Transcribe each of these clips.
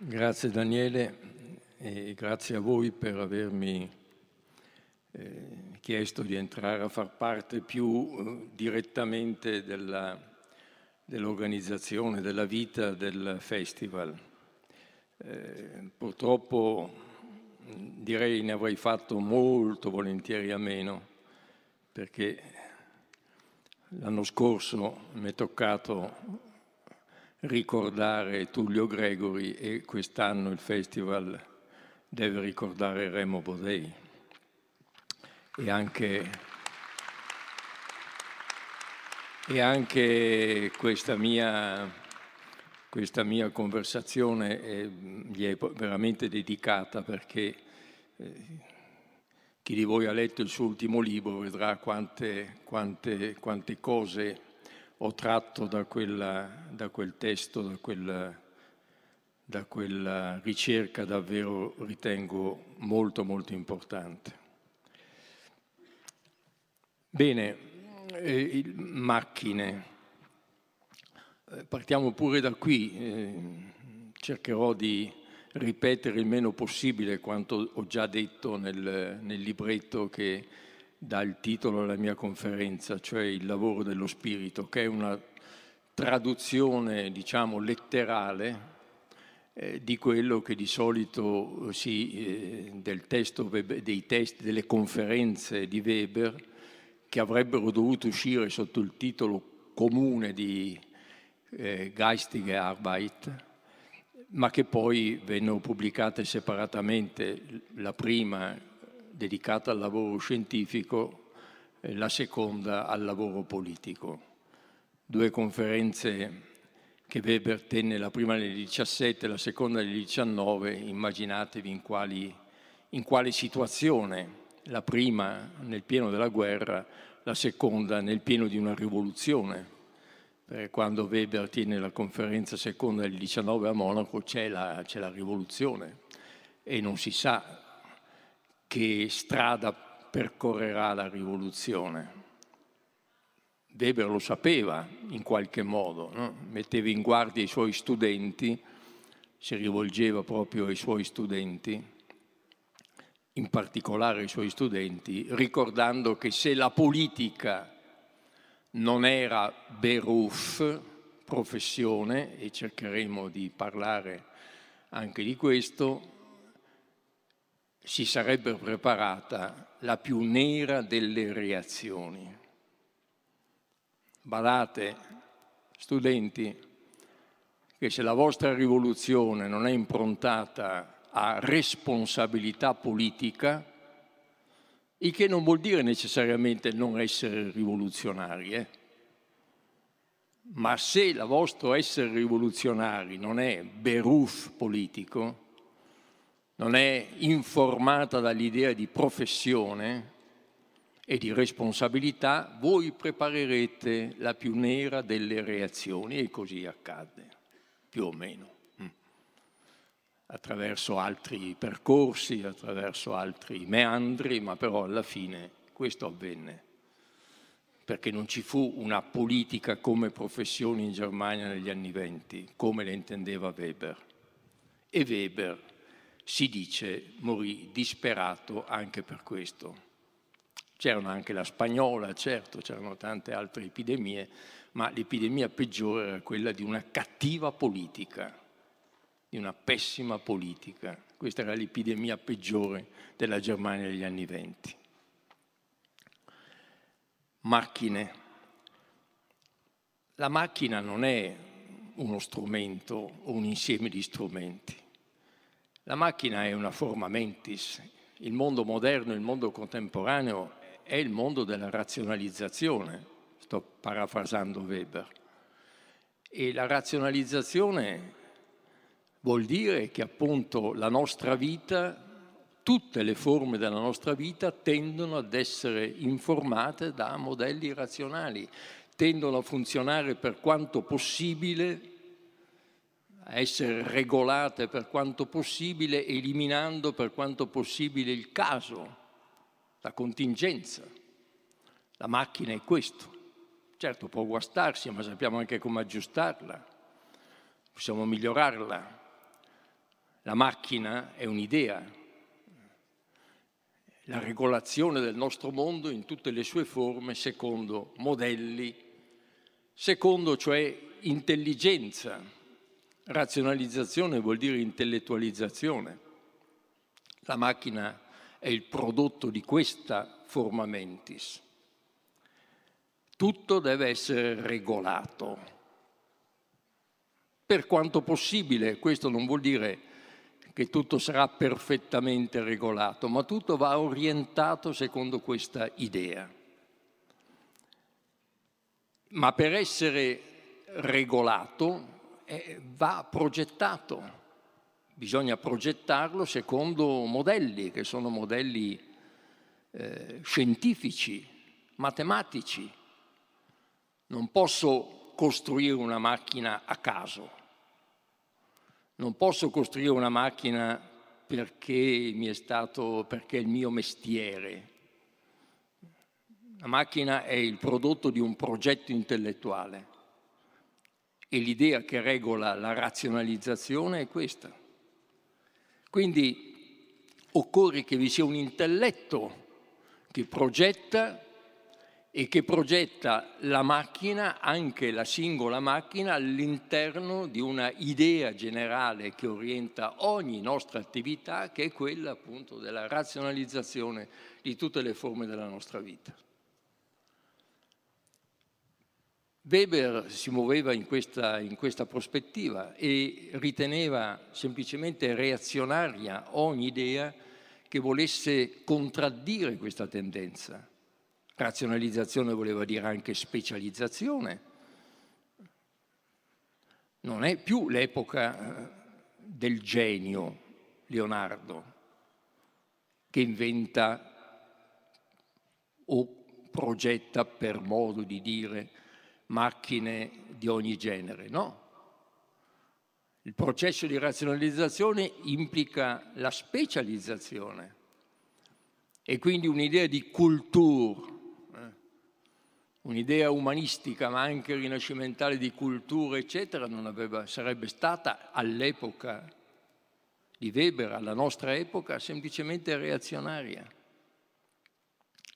Grazie Daniele e grazie a voi per avermi eh, chiesto di entrare a far parte più eh, direttamente della, dell'organizzazione, della vita del festival. Eh, purtroppo direi ne avrei fatto molto volentieri a meno perché l'anno scorso mi è toccato ricordare Tullio Gregori e quest'anno il festival deve ricordare Remo Bodei. E anche, e anche questa, mia, questa mia conversazione è, gli è veramente dedicata perché eh, chi di voi ha letto il suo ultimo libro vedrà quante, quante, quante cose ho tratto da, quella, da quel testo, da quella, da quella ricerca davvero ritengo molto molto importante. Bene, eh, macchine. Eh, partiamo pure da qui. Eh, cercherò di ripetere il meno possibile quanto ho già detto nel, nel libretto che dà il titolo alla mia conferenza, cioè il lavoro dello spirito, che è una traduzione, diciamo, letterale eh, di quello che di solito si, eh, del testo, dei testi, delle conferenze di Weber, che avrebbero dovuto uscire sotto il titolo comune di eh, Geistige Arbeit, ma che poi vennero pubblicate separatamente, la prima dedicata al lavoro scientifico, la seconda al lavoro politico. Due conferenze che Weber tenne la prima nel 17 e la seconda nel 19, immaginatevi in, quali, in quale situazione, la prima nel pieno della guerra, la seconda nel pieno di una rivoluzione. Perché quando Weber tiene la conferenza seconda del 19 a Monaco c'è la, c'è la rivoluzione e non si sa che strada percorrerà la rivoluzione. Weber lo sapeva in qualche modo, no? metteva in guardia i suoi studenti, si rivolgeva proprio ai suoi studenti, in particolare ai suoi studenti, ricordando che se la politica non era beruf, professione, e cercheremo di parlare anche di questo, si sarebbe preparata la più nera delle reazioni. Badate, studenti, che se la vostra rivoluzione non è improntata a responsabilità politica, il che non vuol dire necessariamente non essere rivoluzionari, eh? ma se il vostro essere rivoluzionari non è beruf politico, non è informata dall'idea di professione e di responsabilità, voi preparerete la più nera delle reazioni e così accadde, più o meno, mm. attraverso altri percorsi, attraverso altri meandri, ma però alla fine questo avvenne, perché non ci fu una politica come professione in Germania negli anni venti, come le intendeva Weber. E Weber si dice morì disperato anche per questo. C'erano anche la spagnola, certo, c'erano tante altre epidemie, ma l'epidemia peggiore era quella di una cattiva politica, di una pessima politica. Questa era l'epidemia peggiore della Germania degli anni venti. Macchine. La macchina non è uno strumento o un insieme di strumenti. La macchina è una forma mentis. Il mondo moderno, il mondo contemporaneo è il mondo della razionalizzazione, sto parafrasando Weber. E la razionalizzazione vuol dire che appunto la nostra vita, tutte le forme della nostra vita tendono ad essere informate da modelli razionali, tendono a funzionare per quanto possibile essere regolate per quanto possibile, eliminando per quanto possibile il caso, la contingenza. La macchina è questo. Certo può guastarsi, ma sappiamo anche come aggiustarla, possiamo migliorarla, La macchina è un'idea, la regolazione del nostro mondo in tutte le sue forme secondo modelli, secondo cioè intelligenza. Razionalizzazione vuol dire intellettualizzazione. La macchina è il prodotto di questa forma mentis. Tutto deve essere regolato. Per quanto possibile, questo non vuol dire che tutto sarà perfettamente regolato, ma tutto va orientato secondo questa idea. Ma per essere regolato va progettato, bisogna progettarlo secondo modelli che sono modelli eh, scientifici, matematici. Non posso costruire una macchina a caso non posso costruire una macchina perché mi è stato, perché è il mio mestiere. La macchina è il prodotto di un progetto intellettuale e l'idea che regola la razionalizzazione è questa. Quindi occorre che vi sia un intelletto che progetta e che progetta la macchina, anche la singola macchina, all'interno di una idea generale che orienta ogni nostra attività, che è quella appunto della razionalizzazione di tutte le forme della nostra vita. Weber si muoveva in questa, in questa prospettiva e riteneva semplicemente reazionaria ogni idea che volesse contraddire questa tendenza Razionalizzazione voleva dire anche specializzazione. Non è più l'epoca eh, del genio Leonardo che inventa o progetta per modo di dire macchine di ogni genere, no. Il processo di razionalizzazione implica la specializzazione e quindi un'idea di cultura un'idea umanistica ma anche rinascimentale di cultura, eccetera, non aveva, sarebbe stata all'epoca di Weber, alla nostra epoca, semplicemente reazionaria.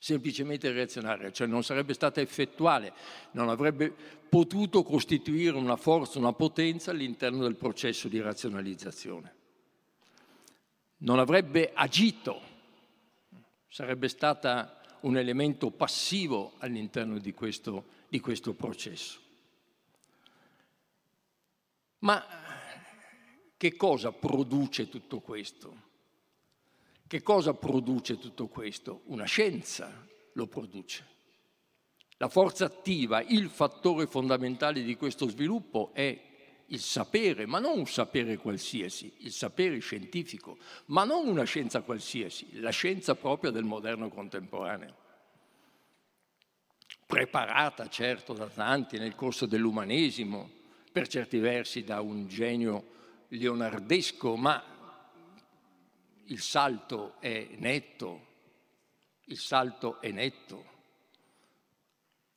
Semplicemente reazionaria, cioè non sarebbe stata effettuale, non avrebbe potuto costituire una forza, una potenza all'interno del processo di razionalizzazione. Non avrebbe agito, sarebbe stata un elemento passivo all'interno di questo, di questo processo. Ma che cosa produce tutto questo? Che cosa produce tutto questo? Una scienza lo produce. La forza attiva, il fattore fondamentale di questo sviluppo è il sapere, ma non un sapere qualsiasi, il sapere scientifico, ma non una scienza qualsiasi, la scienza propria del moderno contemporaneo. Preparata certo da tanti nel corso dell'umanesimo, per certi versi da un genio leonardesco, ma il salto è netto, il salto è netto.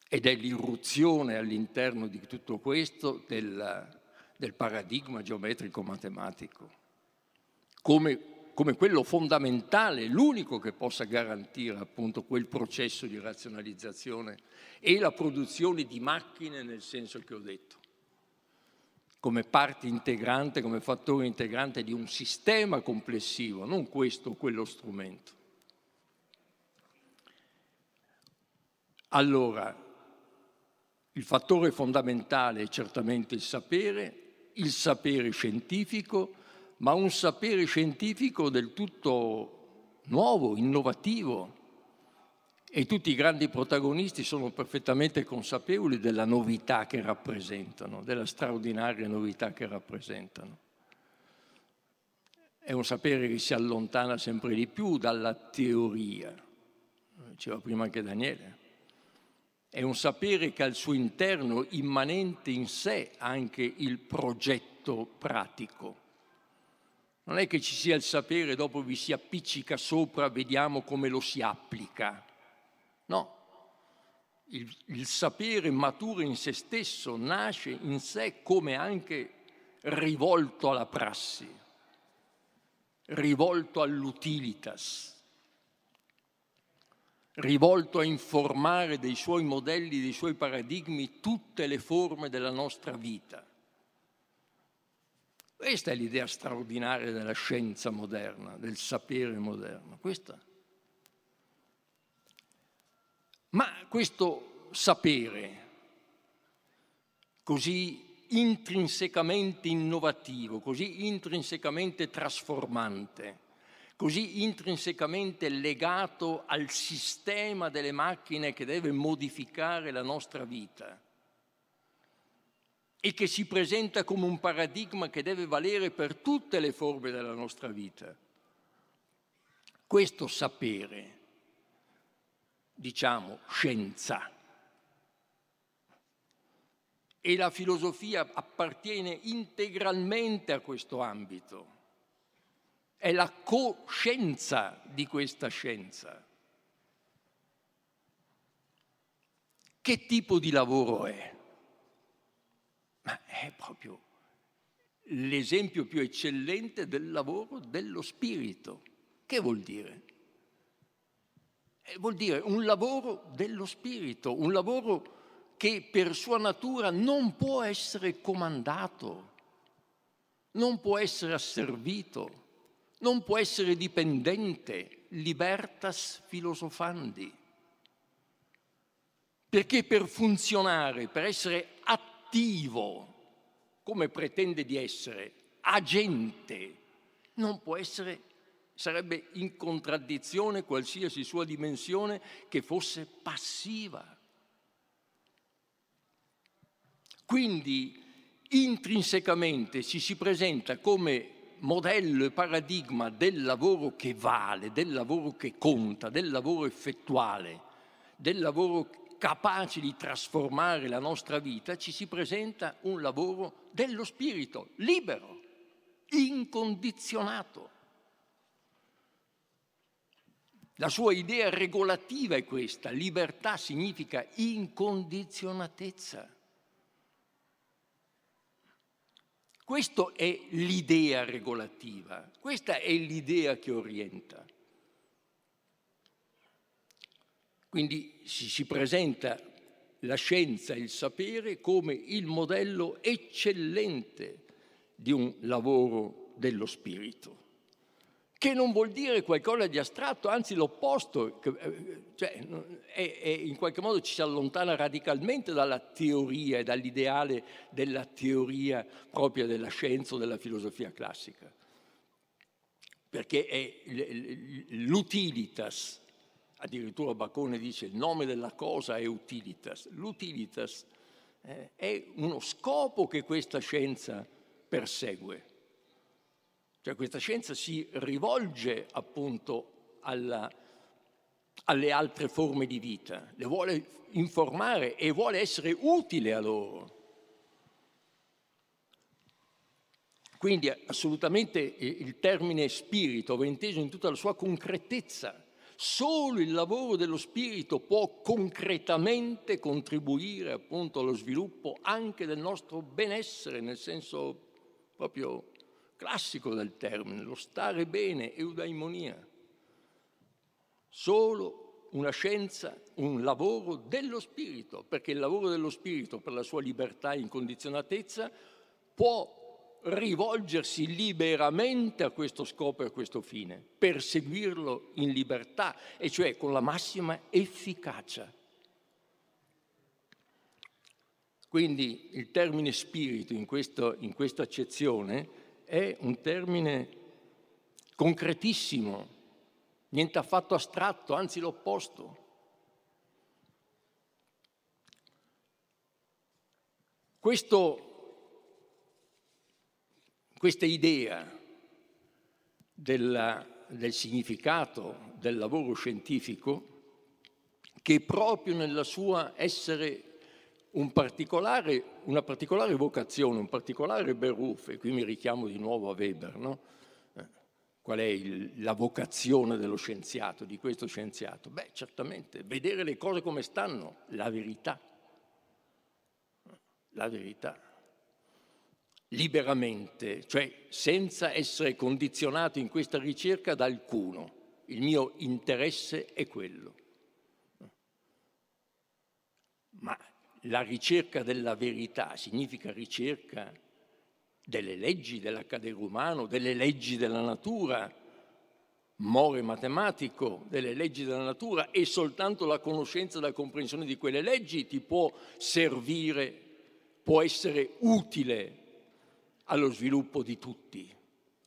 Ed è l'irruzione all'interno di tutto questo del del paradigma geometrico-matematico, come, come quello fondamentale, l'unico che possa garantire appunto quel processo di razionalizzazione e la produzione di macchine nel senso che ho detto, come parte integrante, come fattore integrante di un sistema complessivo, non questo o quello strumento. Allora, il fattore fondamentale è certamente il sapere, il sapere scientifico, ma un sapere scientifico del tutto nuovo, innovativo. E tutti i grandi protagonisti sono perfettamente consapevoli della novità che rappresentano, della straordinaria novità che rappresentano. È un sapere che si allontana sempre di più dalla teoria, diceva prima anche Daniele è un sapere che al suo interno, immanente in sé, anche il progetto pratico. Non è che ci sia il sapere dopo vi si appiccica sopra, vediamo come lo si applica. No, il, il sapere matura in se stesso, nasce in sé come anche rivolto alla prassi. rivolto all'utilitas, rivolto a informare dei suoi modelli, dei suoi paradigmi tutte le forme della nostra vita. Questa è l'idea straordinaria della scienza moderna, del sapere moderno. Questa. Ma questo sapere così intrinsecamente innovativo, così intrinsecamente trasformante, così intrinsecamente legato al sistema delle macchine che deve modificare la nostra vita e che si presenta come un paradigma che deve valere per tutte le forme della nostra vita. Questo sapere, diciamo scienza, e la filosofia appartiene integralmente a questo ambito. È la coscienza di questa scienza. Che tipo di lavoro è? Ma è proprio l'esempio più eccellente del lavoro dello spirito. Che vuol dire? Eh, vuol dire un lavoro dello spirito, un lavoro che per sua natura non può essere comandato, non può essere asservito, non può essere dipendente, libertas filosofandi. Perché per funzionare, per essere attivo, come pretende di essere, agente, non può essere, sarebbe in contraddizione qualsiasi sua dimensione che fosse passiva. Quindi intrinsecamente ci si presenta come modello e paradigma del lavoro che vale, del lavoro che conta, del lavoro effettuale, del lavoro capace di trasformare la nostra vita, ci si presenta un lavoro dello spirito, libero, incondizionato. La sua idea regolativa è questa, libertà significa incondizionatezza. Questa è l'idea regolativa, questa è l'idea che orienta. Quindi si, si presenta la scienza e il sapere come il modello eccellente di un lavoro dello spirito che non vuol dire qualcosa di astratto, anzi l'opposto, eh, cioè, è, è, in qualche modo ci si allontana radicalmente dalla teoria e dall'ideale della teoria propria della scienza o della filosofia classica, perché è l'utilitas, addirittura Bacone dice il nome della cosa è utilitas, l'utilitas eh, è uno scopo che questa scienza persegue cioè questa scienza si rivolge appunto alla, alle altre forme di vita, le vuole informare e vuole essere utile a loro. Quindi assolutamente il termine spirito va inteso in tutta la sua concretezza. Solo il lavoro dello spirito può concretamente contribuire appunto allo sviluppo anche del nostro benessere, nel senso proprio classico del termine, lo stare bene, eudaimonia. Solo una scienza, un lavoro dello spirito, perché il lavoro dello spirito per la sua libertà e incondizionatezza può rivolgersi liberamente a questo scopo e a questo fine, perseguirlo in libertà e cioè con la massima efficacia. Quindi il termine spirito in, questo, in questa accezione è un termine concretissimo, niente affatto astratto, anzi l'opposto. Questo, questa idea della, del significato del lavoro scientifico, che proprio nella sua essere un particolare, una particolare vocazione, un particolare beruf, e qui mi richiamo di nuovo a Weber, no? Eh, qual è il, la vocazione dello scienziato, di questo scienziato? Beh, certamente, vedere le cose come stanno, la verità. La verità. liberamente, cioè senza essere condizionato in questa ricerca da alcuno. Il mio interesse è quello. Ma la ricerca della verità significa ricerca delle leggi dell'accadere umano, delle leggi della natura, more matematico delle leggi della natura e soltanto la conoscenza e la comprensione di quelle leggi ti può servire, può essere utile allo sviluppo di tutti,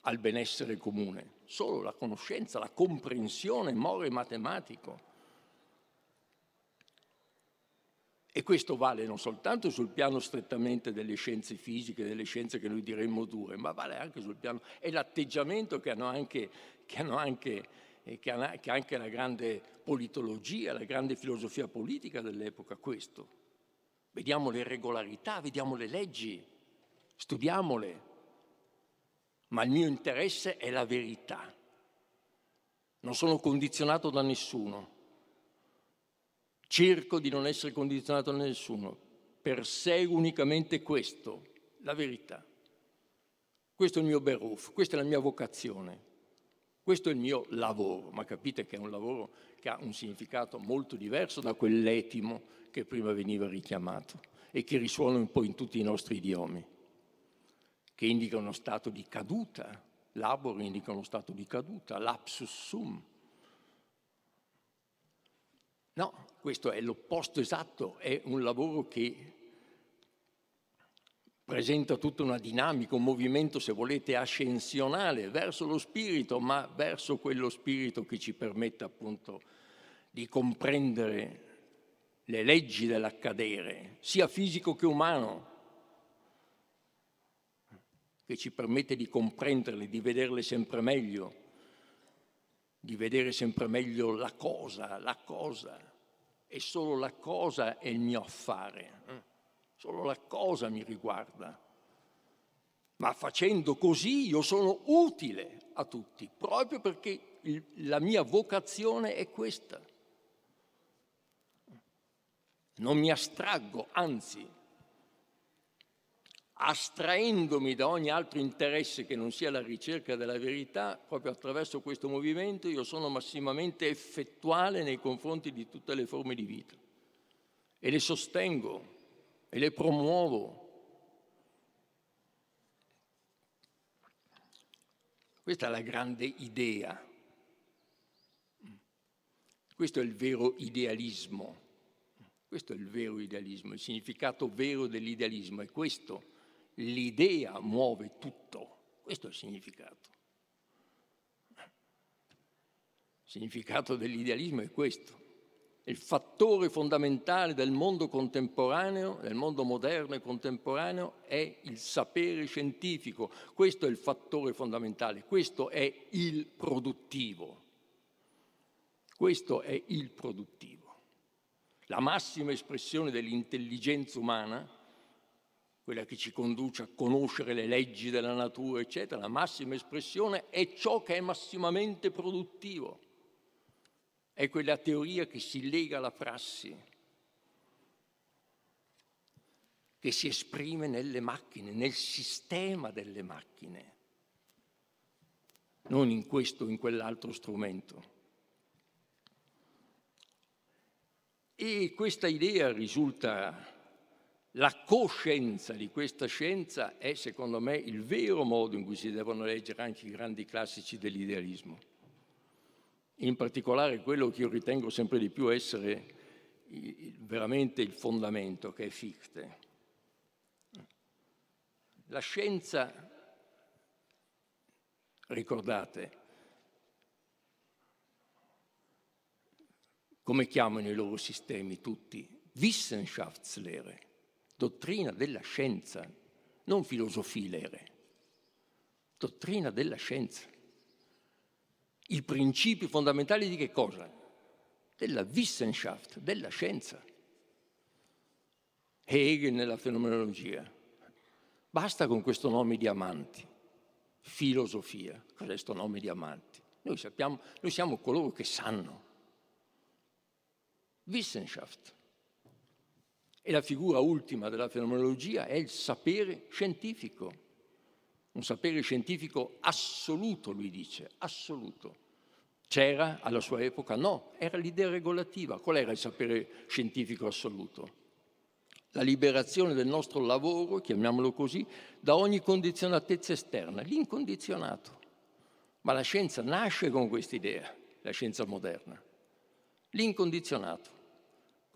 al benessere comune. Solo la conoscenza, la comprensione more matematico. E questo vale non soltanto sul piano strettamente delle scienze fisiche, delle scienze che noi diremmo dure, ma vale anche sul piano, è l'atteggiamento che hanno anche, che hanno anche, eh, che ha, che anche la grande politologia, la grande filosofia politica dell'epoca, questo. Vediamo le regolarità, vediamo le leggi, studiamole, ma il mio interesse è la verità. Non sono condizionato da nessuno Cerco di non essere condizionato da nessuno, perseguo unicamente questo, la verità. Questo è il mio beruf, questa è la mia vocazione, questo è il mio lavoro, ma capite che è un lavoro che ha un significato molto diverso da quell'etimo che prima veniva richiamato e che risuona un po' in tutti i nostri idiomi, che indica uno stato di caduta, labor indica uno stato di caduta, lapsus sum, No, questo è l'opposto esatto, è un lavoro che presenta tutta una dinamica, un movimento, se volete, ascensionale verso lo spirito, ma verso quello spirito che ci permette appunto di comprendere le leggi dell'accadere, sia fisico che umano, che ci permette di comprenderle, di vederle sempre meglio, di vedere sempre meglio la cosa, la cosa, e solo la cosa è il mio affare, eh? solo la cosa mi riguarda. Ma facendo così io sono utile a tutti, proprio perché il, la mia vocazione è questa. Non mi astraggo, anzi astraendomi da ogni altro interesse che non sia la ricerca della verità, proprio attraverso questo movimento io sono massimamente effettuale nei confronti di tutte le forme di vita e le sostengo e le promuovo. Questa è la grande idea. Questo è il vero idealismo. Questo è il vero idealismo, il significato vero dell'idealismo è questo l'idea muove tutto. Questo è il significato. Il significato dell'idealismo è questo. Il fattore fondamentale del mondo contemporaneo, del mondo moderno e contemporaneo, è il sapere scientifico. Questo è il fattore fondamentale, questo è il produttivo. Questo è il produttivo. La massima espressione dell'intelligenza umana quella che ci conduce a conoscere le leggi della natura, eccetera, la massima espressione è ciò che è massimamente produttivo. È quella teoria che si lega alla prassi, che si esprime nelle macchine, nel sistema delle macchine, non in questo o in quell'altro strumento. E questa idea risulta la coscienza di questa scienza è, secondo me, il vero modo in cui si devono leggere anche i grandi classici dell'idealismo. In particolare quello che io ritengo sempre di più essere veramente il fondamento, che è Fichte. La scienza, ricordate, come chiamano i loro sistemi tutti? Wissenschaftslehre dottrina della scienza, non filosofie lere, dottrina della scienza. I principi fondamentali di che cosa? Della Wissenschaft, della scienza. Hegel nella fenomenologia. Basta con questo nome di amanti. Filosofia. Cos'è questo nome di amanti? Noi sappiamo, noi siamo coloro che sanno. Wissenschaft. E la figura ultima della fenomenologia è il sapere scientifico. un sapere scientifico assoluto, lui dice, assoluto. C'era alla sua epoca? No, era l'idea regolativa. Qual era il sapere scientifico assoluto? La liberazione del nostro lavoro, chiamiamolo così, da ogni condizionatezza esterna, l'incondizionato. Ma la scienza nasce con questa idea, la scienza moderna. L'incondizionato.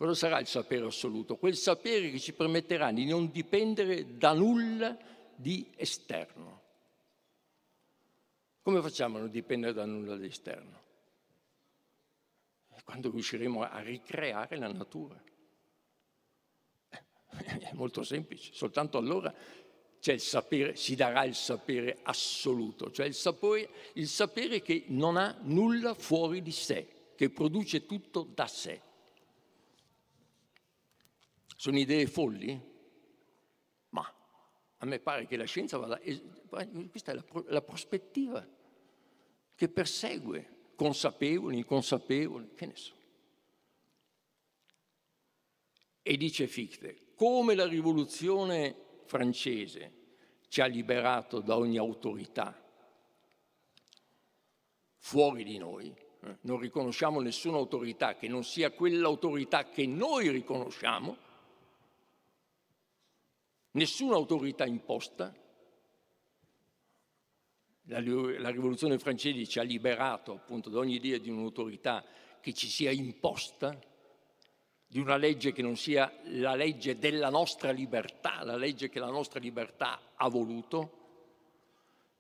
Cosa sarà il sapere assoluto? Quel sapere che ci permetterà di non dipendere da nulla di esterno. Come facciamo a non dipendere da nulla di esterno? Quando riusciremo a ricreare la natura. È molto semplice, soltanto allora sapere, si darà il sapere assoluto, cioè il sapere, il sapere che non ha nulla fuori di sé, che produce tutto da sé. Sono idee folli? Ma a me pare che la scienza vada... Questa è la, la prospettiva che persegue, consapevoli, inconsapevoli, che ne so. E dice Fichte, come la rivoluzione francese ci ha liberato da ogni autorità fuori di noi, eh, non riconosciamo nessuna autorità che non sia quell'autorità che noi riconosciamo, nessuna autorità imposta. La, la rivoluzione francese ci ha liberato appunto da ogni idea di un'autorità che ci sia imposta, di una legge che non sia la legge della nostra libertà, la legge che la nostra libertà ha voluto.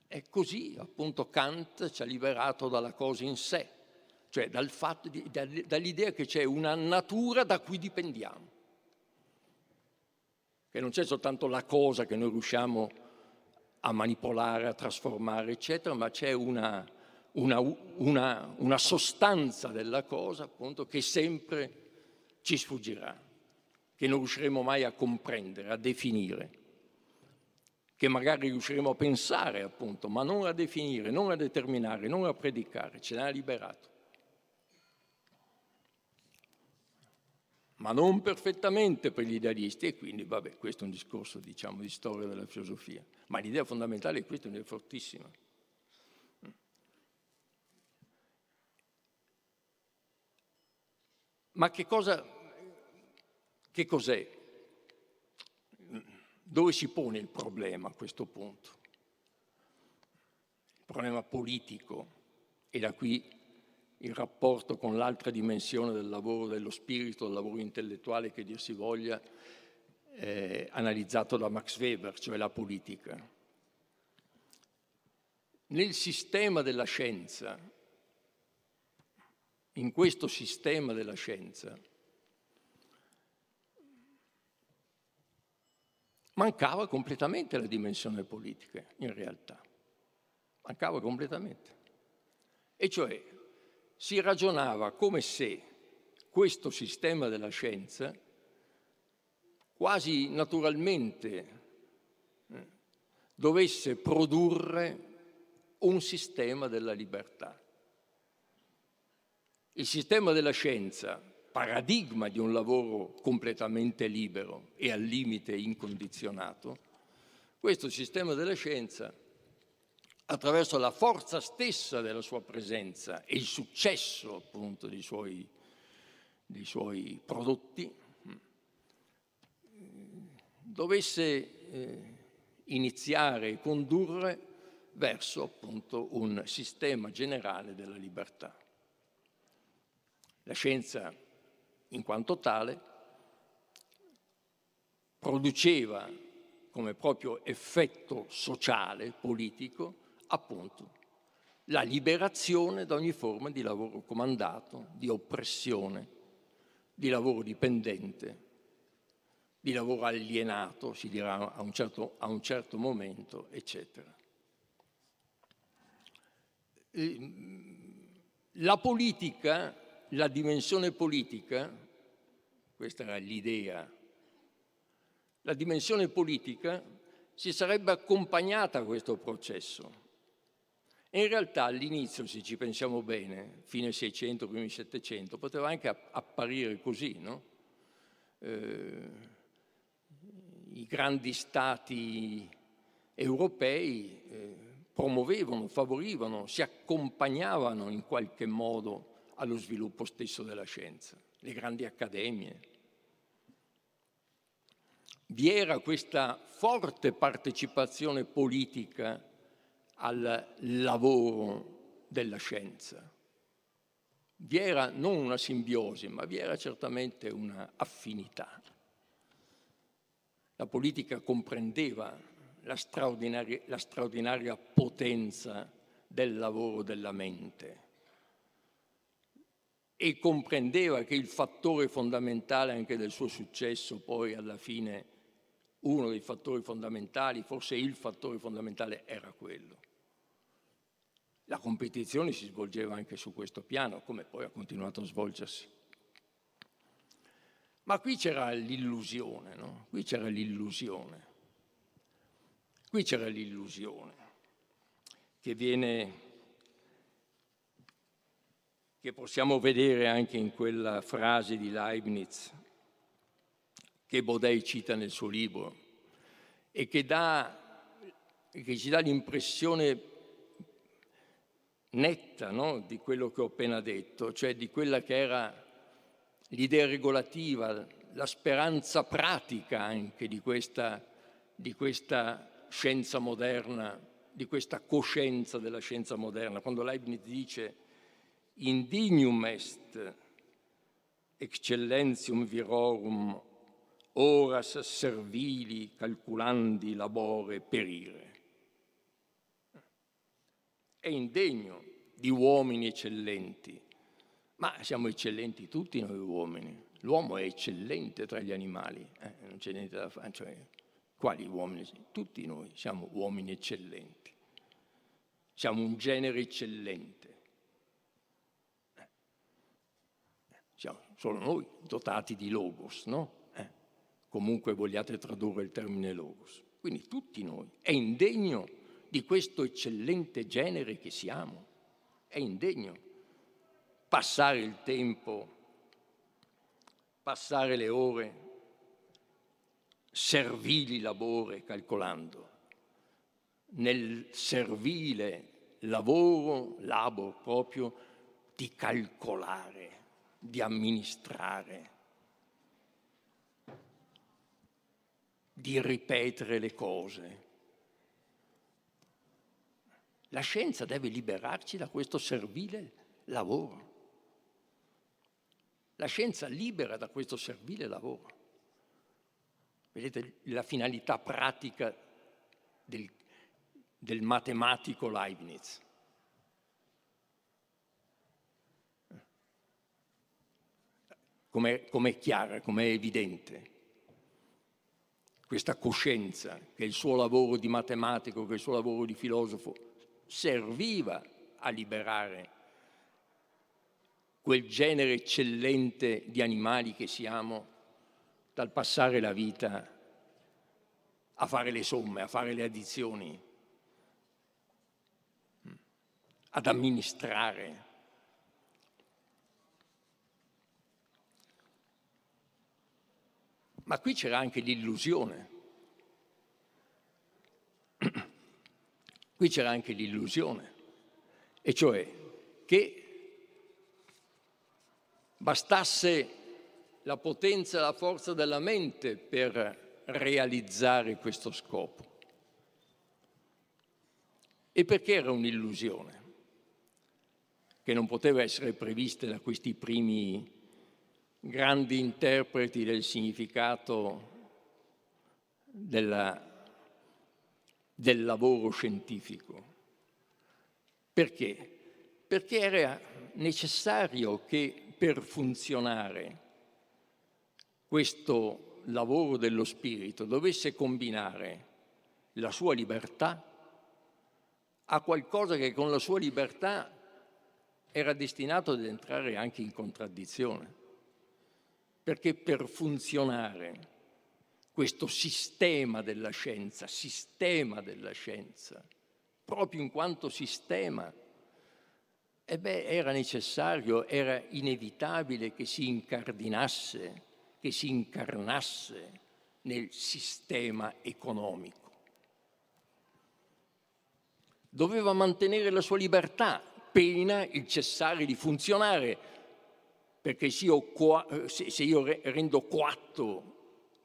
E così appunto Kant ci ha liberato dalla cosa in sé, cioè dal di, dall'idea che c'è una natura da cui dipendiamo, che non c'è soltanto la cosa che noi riusciamo a manipolare, a trasformare, eccetera, ma c'è una, una, una, una sostanza della cosa appunto che sempre ci sfuggirà, che non riusciremo mai a comprendere, a definire, che magari riusciremo a pensare appunto, ma non a definire, non a determinare, non a predicare, ce l'ha liberato. Ma non perfettamente per gli idealisti e quindi, vabbè, questo è un discorso, diciamo, di storia della filosofia, ma l'idea fondamentale è questa, è fortissima. Ma che cosa, che cos'è? Dove si pone il problema a questo punto? Il problema politico, e da qui il rapporto con l'altra dimensione del lavoro dello spirito, del lavoro intellettuale che dir si voglia, eh, analizzato da Max Weber, cioè la politica. Nel sistema della scienza in questo sistema della scienza mancava completamente la dimensione politica, in realtà. Mancava completamente. E cioè si ragionava come se questo sistema della scienza quasi naturalmente eh, dovesse produrre un sistema della libertà. Il sistema della scienza, paradigma di un lavoro completamente libero e al limite incondizionato, questo sistema della scienza, attraverso la forza stessa della sua presenza e il successo appunto dei suoi, dei suoi prodotti, dovesse eh, iniziare e condurre verso appunto un sistema generale della libertà. La scienza, in quanto tale, produceva come proprio effetto sociale, politico, appunto, la liberazione da ogni forma di lavoro comandato, di oppressione, di lavoro dipendente, di lavoro alienato, si dirà a un certo, a un certo momento, eccetera. La politica la dimensione politica, questa era l'idea, la dimensione politica si sarebbe accompagnata a questo processo. E in realtà all'inizio, se ci pensiamo bene, fine 600, primi 700, poteva anche apparire così, no? Eh, I grandi stati europei eh, promuovevano, favorivano, si accompagnavano in qualche modo allo sviluppo stesso della scienza, le grandi accademie. Vi era questa forte partecipazione politica al lavoro della scienza. Vi era non una simbiosi, ma vi era certamente una affinità. La politica comprendeva la straordinaria, la straordinaria potenza del lavoro della mente e comprendeva che il fattore fondamentale anche del suo successo, poi alla fine uno dei fattori fondamentali, forse il fattore fondamentale era quello. La competizione si svolgeva anche su questo piano, come poi ha continuato a svolgersi. Ma qui c'era l'illusione, no? Qui c'era l'illusione. Qui c'era l'illusione che viene, che possiamo vedere anche in quella frase di Leibniz che Bodei cita nel suo libro e che, dà, che ci dà l'impressione netta no? di quello che ho appena detto, cioè di quella che era l'idea regolativa, la speranza pratica anche di questa, di questa scienza moderna, di questa coscienza della scienza moderna, quando Leibniz dice indignum est excellentium virorum oras servili calculandi labore perire. È indegno di uomini eccellenti, ma siamo eccellenti tutti noi uomini. L'uomo è eccellente tra gli animali, eh? non c'è niente da fare. Cioè, quali uomini? Tutti noi siamo uomini eccellenti. Siamo un genere eccellente. Eh. Siamo solo noi dotati di logos, no? Eh. Comunque vogliate tradurre il termine logos. Quindi tutti noi. È indegno di questo eccellente genere che siamo. È indegno passare il tempo, passare le ore servili labore calcolando. Nel servile lavoro, labor proprio, di calcolare, di amministrare, di ripetere le cose. La scienza deve liberarci da questo servile lavoro. La scienza libera da questo servile lavoro. Vedete la finalità pratica del, del matematico Leibniz. Com'è, com'è chiara, com'è evidente questa coscienza che il suo lavoro di matematico, che il suo lavoro di filosofo serviva a liberare quel genere eccellente di animali che siamo dal passare la vita a fare le somme, a fare le addizioni, ad amministrare. Ma qui c'era anche l'illusione. Qui c'era anche l'illusione, e cioè che bastasse la potenza e la forza della mente per realizzare questo scopo. E perché era un'illusione che non poteva essere prevista da questi primi grandi interpreti del significato della, del lavoro scientifico. Perché? Perché era necessario che per funzionare questo lavoro dello spirito dovesse combinare la sua libertà a qualcosa che con la sua libertà era destinato ad entrare anche in contraddizione. Perché per funzionare questo sistema della scienza, sistema della scienza, proprio in quanto sistema, eh beh, era necessario, era inevitabile che si incardinasse che si incarnasse nel sistema economico. doveva mantenere la sua libertà, pena il cessare di funzionare, perché se io, se io rendo coatto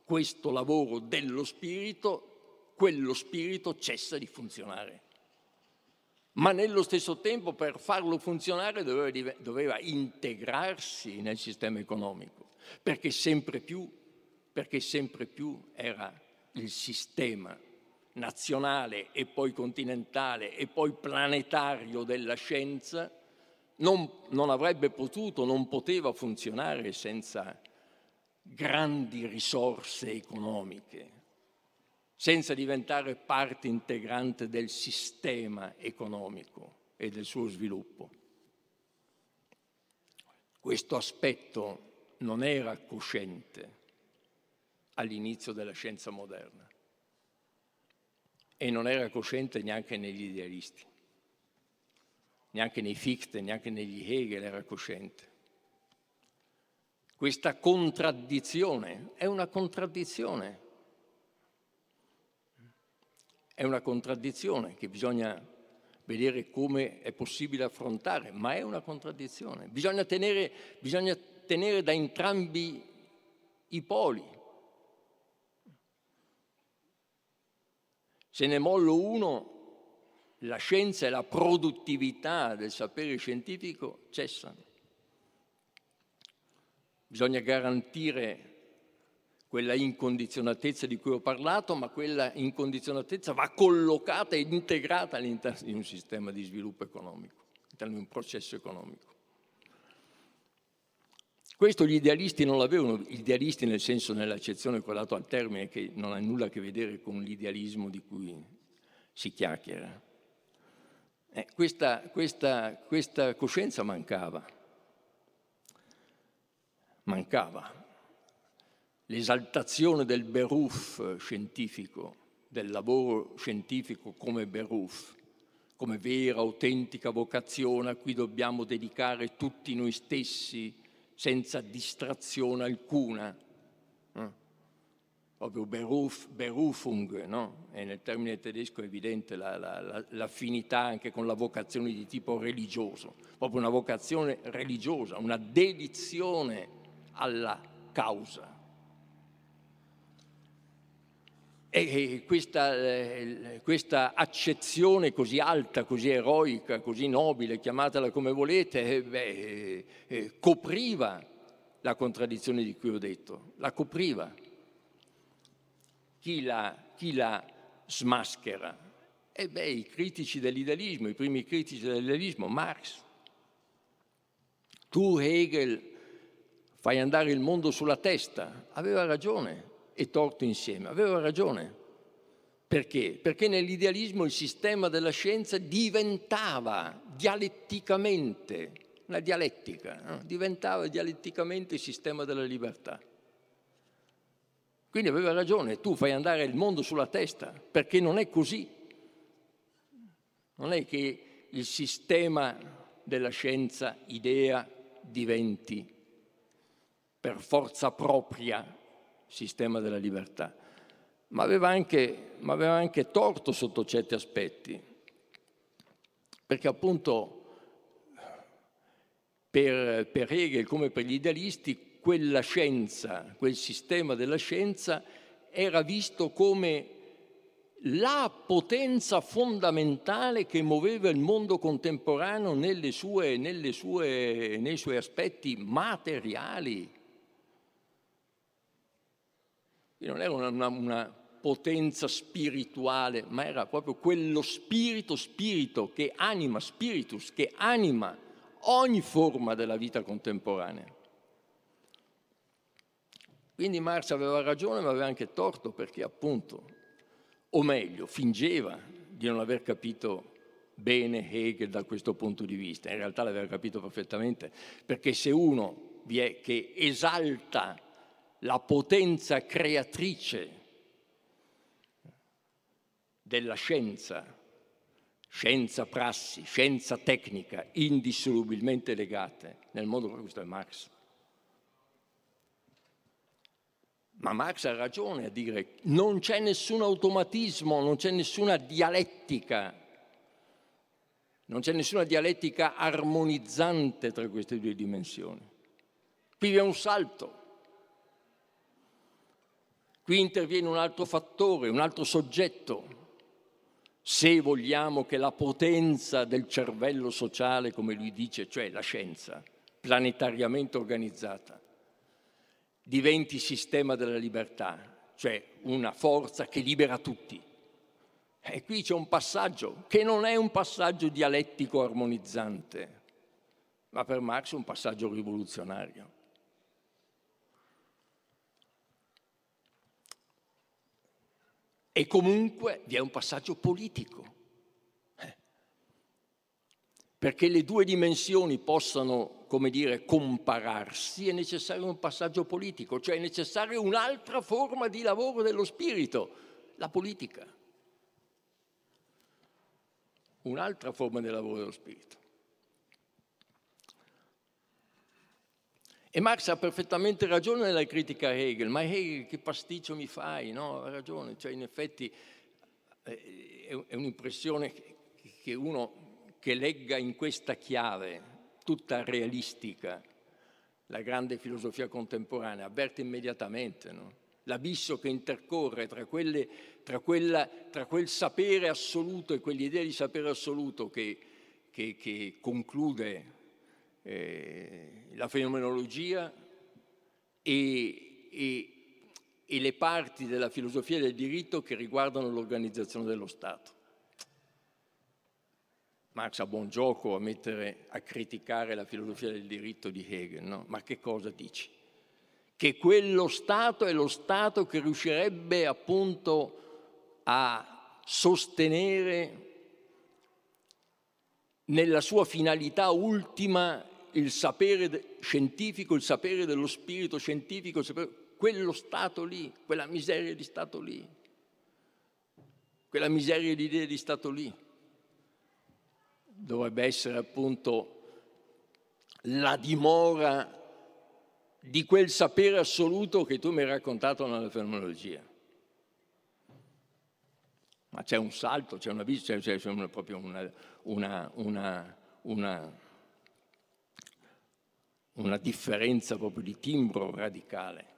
questo lavoro dello spirito, quello spirito cessa di funzionare. Ma nello stesso tempo per farlo funzionare doveva, doveva integrarsi nel sistema economico, perché sempre più, perché sempre più era il sistema nazionale e poi continentale e poi planetario della scienza, non, non avrebbe potuto, non poteva funzionare senza grandi risorse economiche, senza diventare parte integrante del sistema economico e del suo sviluppo. Questo aspetto non era cosciente all'inizio della scienza moderna e non era cosciente neanche negli idealisti, neanche nei Fichte, neanche negli Hegel era cosciente. Questa contraddizione è una contraddizione, è una contraddizione che bisogna vedere come è possibile affrontare, ma è una contraddizione. Bisogna tenere, bisogna tenere da entrambi i poli. Se ne mollo uno, la scienza e la produttività del sapere scientifico cessano. Bisogna garantire quella incondizionatezza di cui ho parlato, ma quella incondizionatezza va collocata ed integrata all'interno di un sistema di sviluppo economico, all'interno di un processo economico. Questo gli idealisti non l'avevano, idealisti nel senso, nell'accezione che ho dato al termine, che non ha nulla a che vedere con l'idealismo di cui si chiacchiera. Eh, questa, questa, questa coscienza mancava, mancava. L'esaltazione del beruf scientifico, del lavoro scientifico come beruf, come vera, autentica vocazione a cui dobbiamo dedicare tutti noi stessi, senza distrazione alcuna. Eh? Proprio Beruf, Berufung, no? e nel termine tedesco è evidente la, la, l'affinità anche con la vocazione di tipo religioso, proprio una vocazione religiosa, una dedizione alla causa. E questa, eh, questa, accezione così alta, così eroica, così nobile, chiamatela come volete, eh, beh, eh, copriva la contraddizione di cui ho detto, la copriva. Chi la, chi la smaschera? E beh, i critici dell'idealismo, i primi critici dell'idealismo, Marx. Tu, Hegel, fai andare il mondo sulla testa, aveva ragione e torto insieme. Aveva ragione. Perché? Perché nell'idealismo il sistema della scienza diventava dialetticamente, una dialettica, no? diventava dialetticamente il sistema della libertà. Quindi aveva ragione, tu fai andare il mondo sulla testa, perché non è così. Non è che il sistema della scienza idea diventi per forza propria sistema della libertà, ma aveva anche, ma aveva anche torto sotto certi aspetti, perché appunto per, per Hegel come per gli idealisti quella scienza, quel sistema della scienza era visto come la potenza fondamentale che muoveva il mondo contemporaneo nelle sue, nelle sue, nei suoi aspetti materiali, non era una, una, una potenza spirituale, ma era proprio quello spirito, spirito che anima, spiritus, che anima ogni forma della vita contemporanea. Quindi Marx aveva ragione ma aveva anche torto perché appunto, o meglio, fingeva di non aver capito bene Hegel da questo punto di vista. In realtà l'aveva capito perfettamente perché se uno vi è che esalta la potenza creatrice della scienza, scienza prassi, scienza tecnica, indissolubilmente legate nel modo come questo è Marx. Ma Marx ha ragione a dire non c'è nessun automatismo, non c'è nessuna dialettica Non c'è nessuna dialettica armonizzante tra queste due dimensioni. Qui vi è un salto. Qui interviene un altro fattore, un altro soggetto, se vogliamo che la potenza del cervello sociale, come lui dice, cioè la scienza, planetariamente organizzata, diventi sistema della libertà, cioè una forza che libera tutti. E qui c'è un passaggio che non è un passaggio dialettico armonizzante, ma per Marx è un passaggio rivoluzionario. E comunque vi è un passaggio politico. Eh. Perché le due dimensioni possano, come dire, compararsi, è necessario un passaggio politico, cioè è necessaria un'altra forma di lavoro dello spirito, la politica. Un'altra forma di lavoro dello spirito. E Marx ha perfettamente ragione nella critica a Hegel, ma Hegel che pasticcio mi fai? No, ha ragione, cioè in effetti eh, è un'impressione che uno che legga in questa chiave, tutta realistica, la grande filosofia contemporanea, avverte immediatamente no? l'abisso che intercorre tra, quelle, tra, quella, tra, quel sapere assoluto e quell'idea di sapere assoluto che, che, che conclude eh, la fenomenologia e, e, e le parti della filosofia del diritto che riguardano l'organizzazione dello Stato. Marx ha buon gioco a, mettere, a criticare la filosofia del diritto di Hegel, no? ma che cosa dici? Che quello Stato è lo Stato che riuscirebbe appunto a sostenere nella sua finalità ultima il sapere scientifico, il sapere dello spirito scientifico, quello stato lì, quella miseria di stato lì, quella miseria di idee di stato lì, dovrebbe essere appunto la dimora di quel sapere assoluto che tu mi hai raccontato nella fenomenologia. Ma c'è un salto, c'è una, c'è, c'è proprio una, una, una, una una differenza proprio di timbro radicale.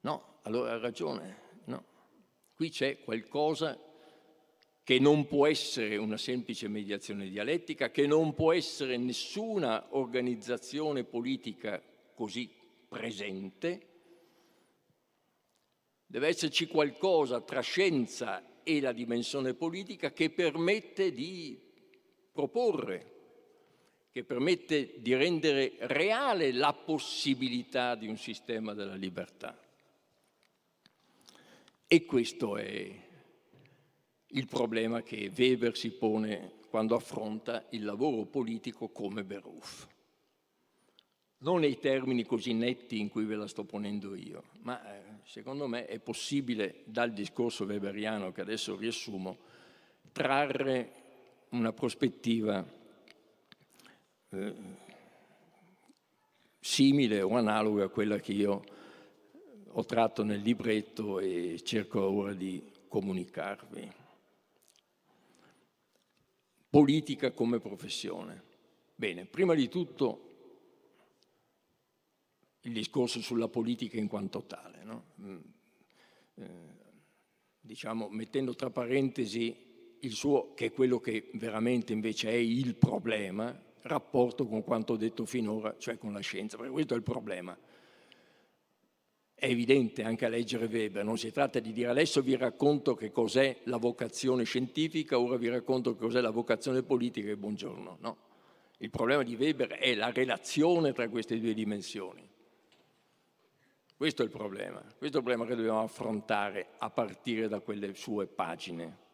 No, allora ha ragione, no. Qui c'è qualcosa che non può essere una semplice mediazione dialettica, che non può essere nessuna organizzazione politica così presente, deve esserci qualcosa tra scienza e la dimensione politica che permette di proporre che permette di rendere reale la possibilità di un sistema della libertà. E questo è il problema che Weber si pone quando affronta il lavoro politico come Beruf. Non nei termini così netti in cui ve la sto ponendo io, ma eh, secondo me è possibile dal discorso weberiano che adesso riassumo trarre una prospettiva eh, simile o analoga a quella che io ho tratto nel libretto e cerco ora di comunicarvi. Politica come professione. Bene, prima di tutto il discorso sulla politica in quanto tale, no? Mm, eh, diciamo mettendo tra parentesi il suo, che è quello che veramente invece è il problema, rapporto con quanto detto finora, cioè con la scienza, perché questo è il problema. È evidente anche a leggere Weber, non si tratta di dire adesso vi racconto che cos'è la vocazione scientifica, ora vi racconto che cos'è la vocazione politica e buongiorno. No, il problema di Weber è la relazione tra queste due dimensioni. Questo è il problema, questo è il problema che dobbiamo affrontare a partire da quelle sue pagine.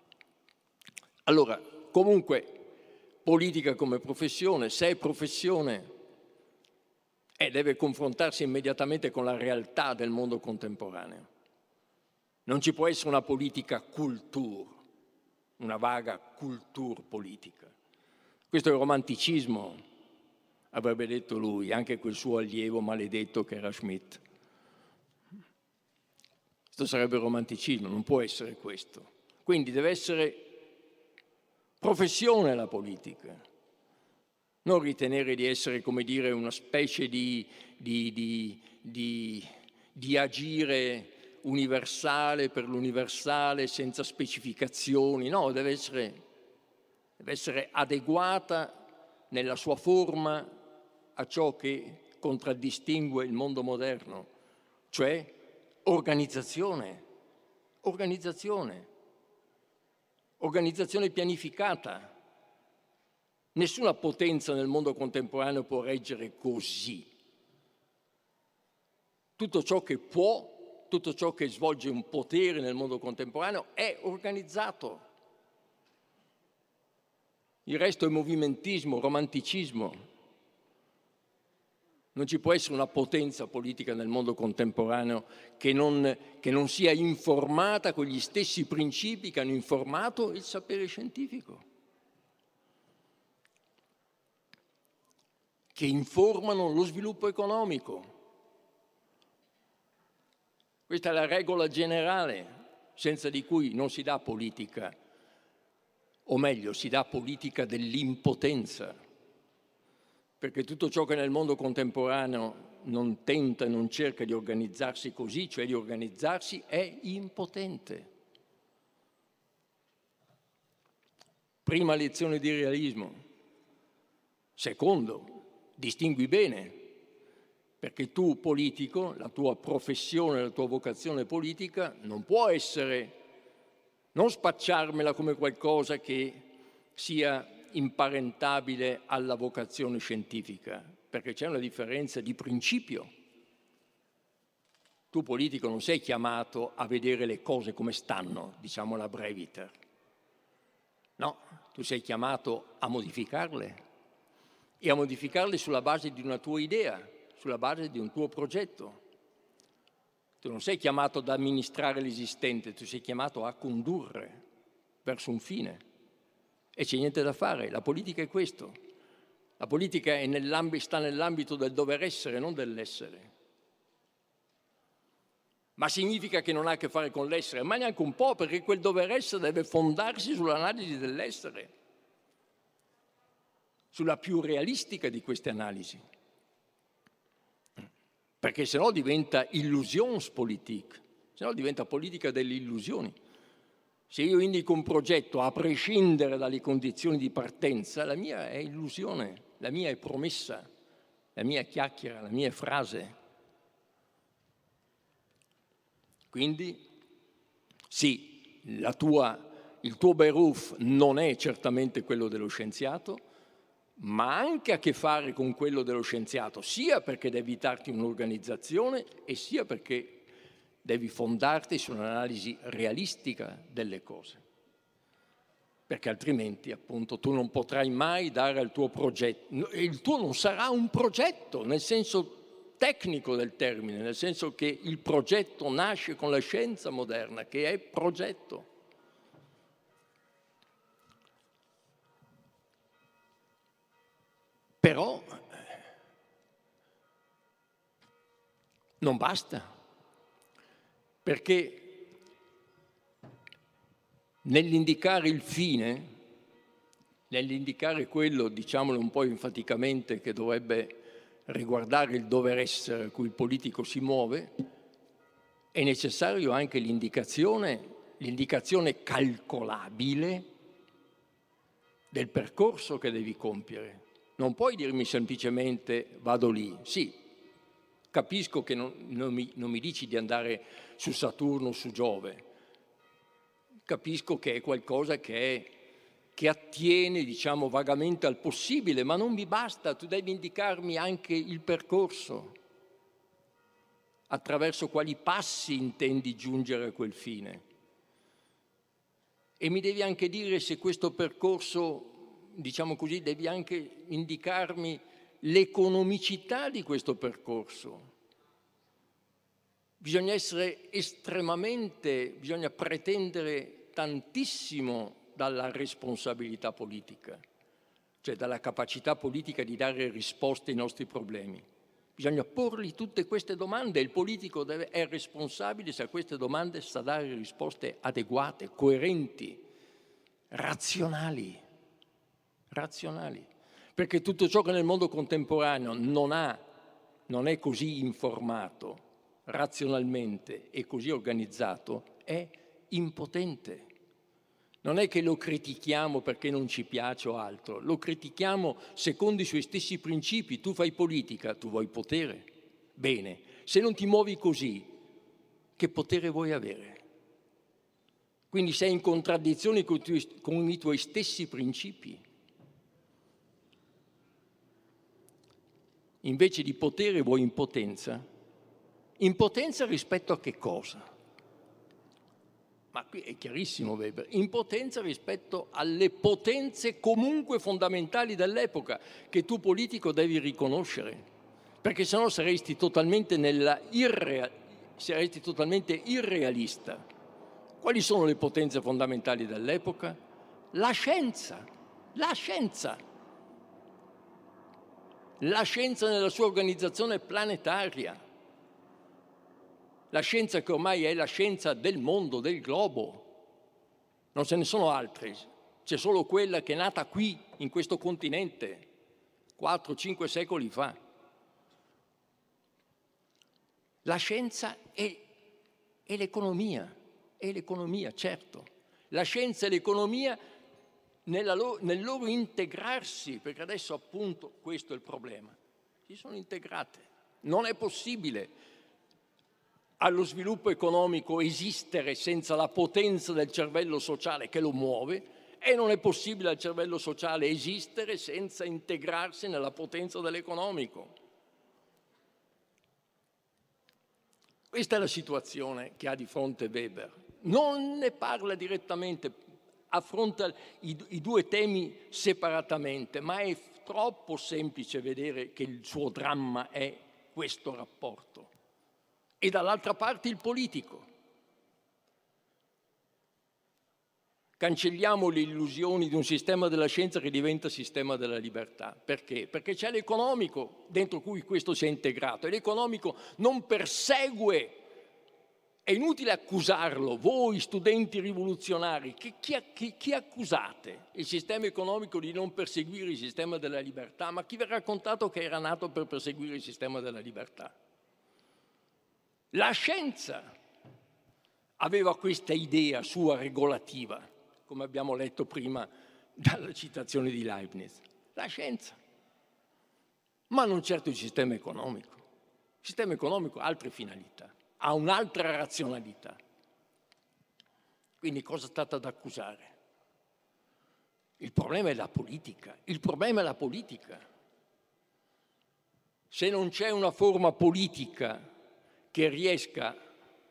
Allora, comunque, politica come professione, se è professione e deve confrontarsi immediatamente con la realtà del mondo contemporaneo. Non ci può essere una politica culture, una vaga culture politica. Questo è il romanticismo, avrebbe detto lui, anche quel suo allievo maledetto che era Schmidt. Questo sarebbe il romanticismo, non può essere questo. Quindi deve essere professione la politica, non ritenere di essere, come dire, una specie di, di, di, di agire universale per l'universale senza specificazioni, no, deve essere, deve essere adeguata nella sua forma a ciò che contraddistingue il mondo moderno, cioè organizzazione, organizzazione, organizzazione pianificata. Nessuna potenza nel mondo contemporaneo può reggere così. Tutto ciò che può, tutto ciò che svolge un potere nel mondo contemporaneo è organizzato. Il resto è movimentismo, romanticismo. Non ci può essere una potenza politica nel mondo contemporaneo che non, che non sia informata con gli stessi principi che hanno informato il sapere scientifico, che informano lo sviluppo economico. Questa è la regola generale, senza di cui non si dà politica, o meglio, si dà politica dell'impotenza perché tutto ciò che nel mondo contemporaneo non tenta e non cerca di organizzarsi così, cioè di organizzarsi, è impotente. Prima lezione di realismo. Secondo, distingui bene, perché tu politico, la tua professione, la tua vocazione politica non può essere, non spacciarmela come qualcosa che sia imparentabile alla vocazione scientifica, perché c'è una differenza di principio. Tu politico non sei chiamato a vedere le cose come stanno, diciamo la breviter. No, tu sei chiamato a modificarle e a modificarle sulla base di una tua idea, sulla base di un tuo progetto. Tu non sei chiamato ad amministrare l'esistente, tu sei chiamato a condurre verso un fine. E c'è niente da fare, la politica è questo. La politica nell'ambito, sta nell'ambito del dover essere, non dell'essere. Ma significa che non ha a che fare con l'essere, ma neanche un po', perché quel dover essere deve fondarsi sull'analisi dell'essere, sulla più realistica di queste analisi. Perché se no diventa illusionspolitik, se no diventa politica delle illusioni. Se io indico un progetto a prescindere dalle condizioni di partenza, la mia è illusione, la mia è promessa, la mia è chiacchiera, la mia è frase. Quindi sì, tua, il tuo Beruf non è certamente quello dello scienziato, ma ha anche a che fare con quello dello scienziato, sia perché devi darti un'organizzazione e sia perché devi fondarti su un'analisi realistica delle cose, perché altrimenti appunto tu non potrai mai dare al tuo progetto, il tuo non sarà un progetto nel senso tecnico del termine, nel senso che il progetto nasce con la scienza moderna, che è progetto. Però non basta perché nell'indicare il fine, nell'indicare quello, diciamolo un po' enfaticamente, che dovrebbe riguardare il dover essere a cui il politico si muove, è necessario anche l'indicazione, l'indicazione calcolabile del percorso che devi compiere. Non puoi dirmi semplicemente vado lì. Sì, Capisco che non, non, mi, non mi dici di andare su Saturno o su Giove, capisco che è qualcosa che, è, che attiene, diciamo, vagamente al possibile, ma non mi basta, tu devi indicarmi anche il percorso, attraverso quali passi intendi giungere a quel fine. E mi devi anche dire se questo percorso, diciamo così, devi anche indicarmi l'economicità di questo percorso. Bisogna essere estremamente, bisogna pretendere tantissimo dalla responsabilità politica, cioè dalla capacità politica di dare risposte ai nostri problemi. Bisogna porgli tutte queste domande e il politico deve, è responsabile se a queste domande sa dare risposte adeguate, coerenti, razionali. razionali, perché tutto ciò che nel mondo contemporaneo non, ha, non è così informato razionalmente e così organizzato è impotente. Non è che lo critichiamo perché non ci piace o altro, lo critichiamo secondo i suoi stessi principi. Tu fai politica, tu vuoi potere. Bene, se non ti muovi così, che potere vuoi avere? Quindi sei in contraddizione con i tuoi stessi principi. Invece di potere vuoi impotenza. Impotenza rispetto a che cosa? Ma qui è chiarissimo Weber, impotenza rispetto alle potenze comunque fondamentali dell'epoca che tu politico devi riconoscere, perché sennò saresti totalmente, irrea- saresti totalmente irrealista. Quali sono le potenze fondamentali dell'epoca? La scienza, la scienza. La scienza nella sua organizzazione planetaria. La scienza che ormai è la scienza del mondo, del globo. Non ce ne sono altre, c'è solo quella che è nata qui, in questo continente, 4-5 secoli fa. La scienza è, è l'economia e l'economia, certo. La scienza e l'economia loro, nel loro integrarsi, perché adesso appunto questo è il problema, si sono integrate. Non è possibile allo sviluppo economico esistere senza la potenza del cervello sociale che lo muove e non è possibile al cervello sociale esistere senza integrarsi nella potenza dell'economico. Questa è la situazione che ha di fronte Weber non ne parla direttamente, affronta i, i due temi separatamente, ma è troppo semplice vedere che il suo dramma è questo rapporto. E dall'altra parte il politico. Cancelliamo le illusioni di un sistema della scienza che diventa sistema della libertà. Perché? Perché c'è l'economico dentro cui questo si è integrato e l'economico non persegue è inutile accusarlo, voi studenti rivoluzionari, che, chi, chi, chi, accusate il sistema economico di non perseguire il sistema della libertà? Ma chi vi ha raccontato che era nato per perseguire il sistema della libertà? La scienza aveva questa idea sua regolativa, come abbiamo letto prima dalla citazione di Leibniz. La scienza, ma non certo il sistema economico. Il sistema economico ha altre finalità ha un'altra razionalità. Quindi cosa è stata ad accusare? Il problema è la politica, il problema è la politica. Se non c'è una forma politica che riesca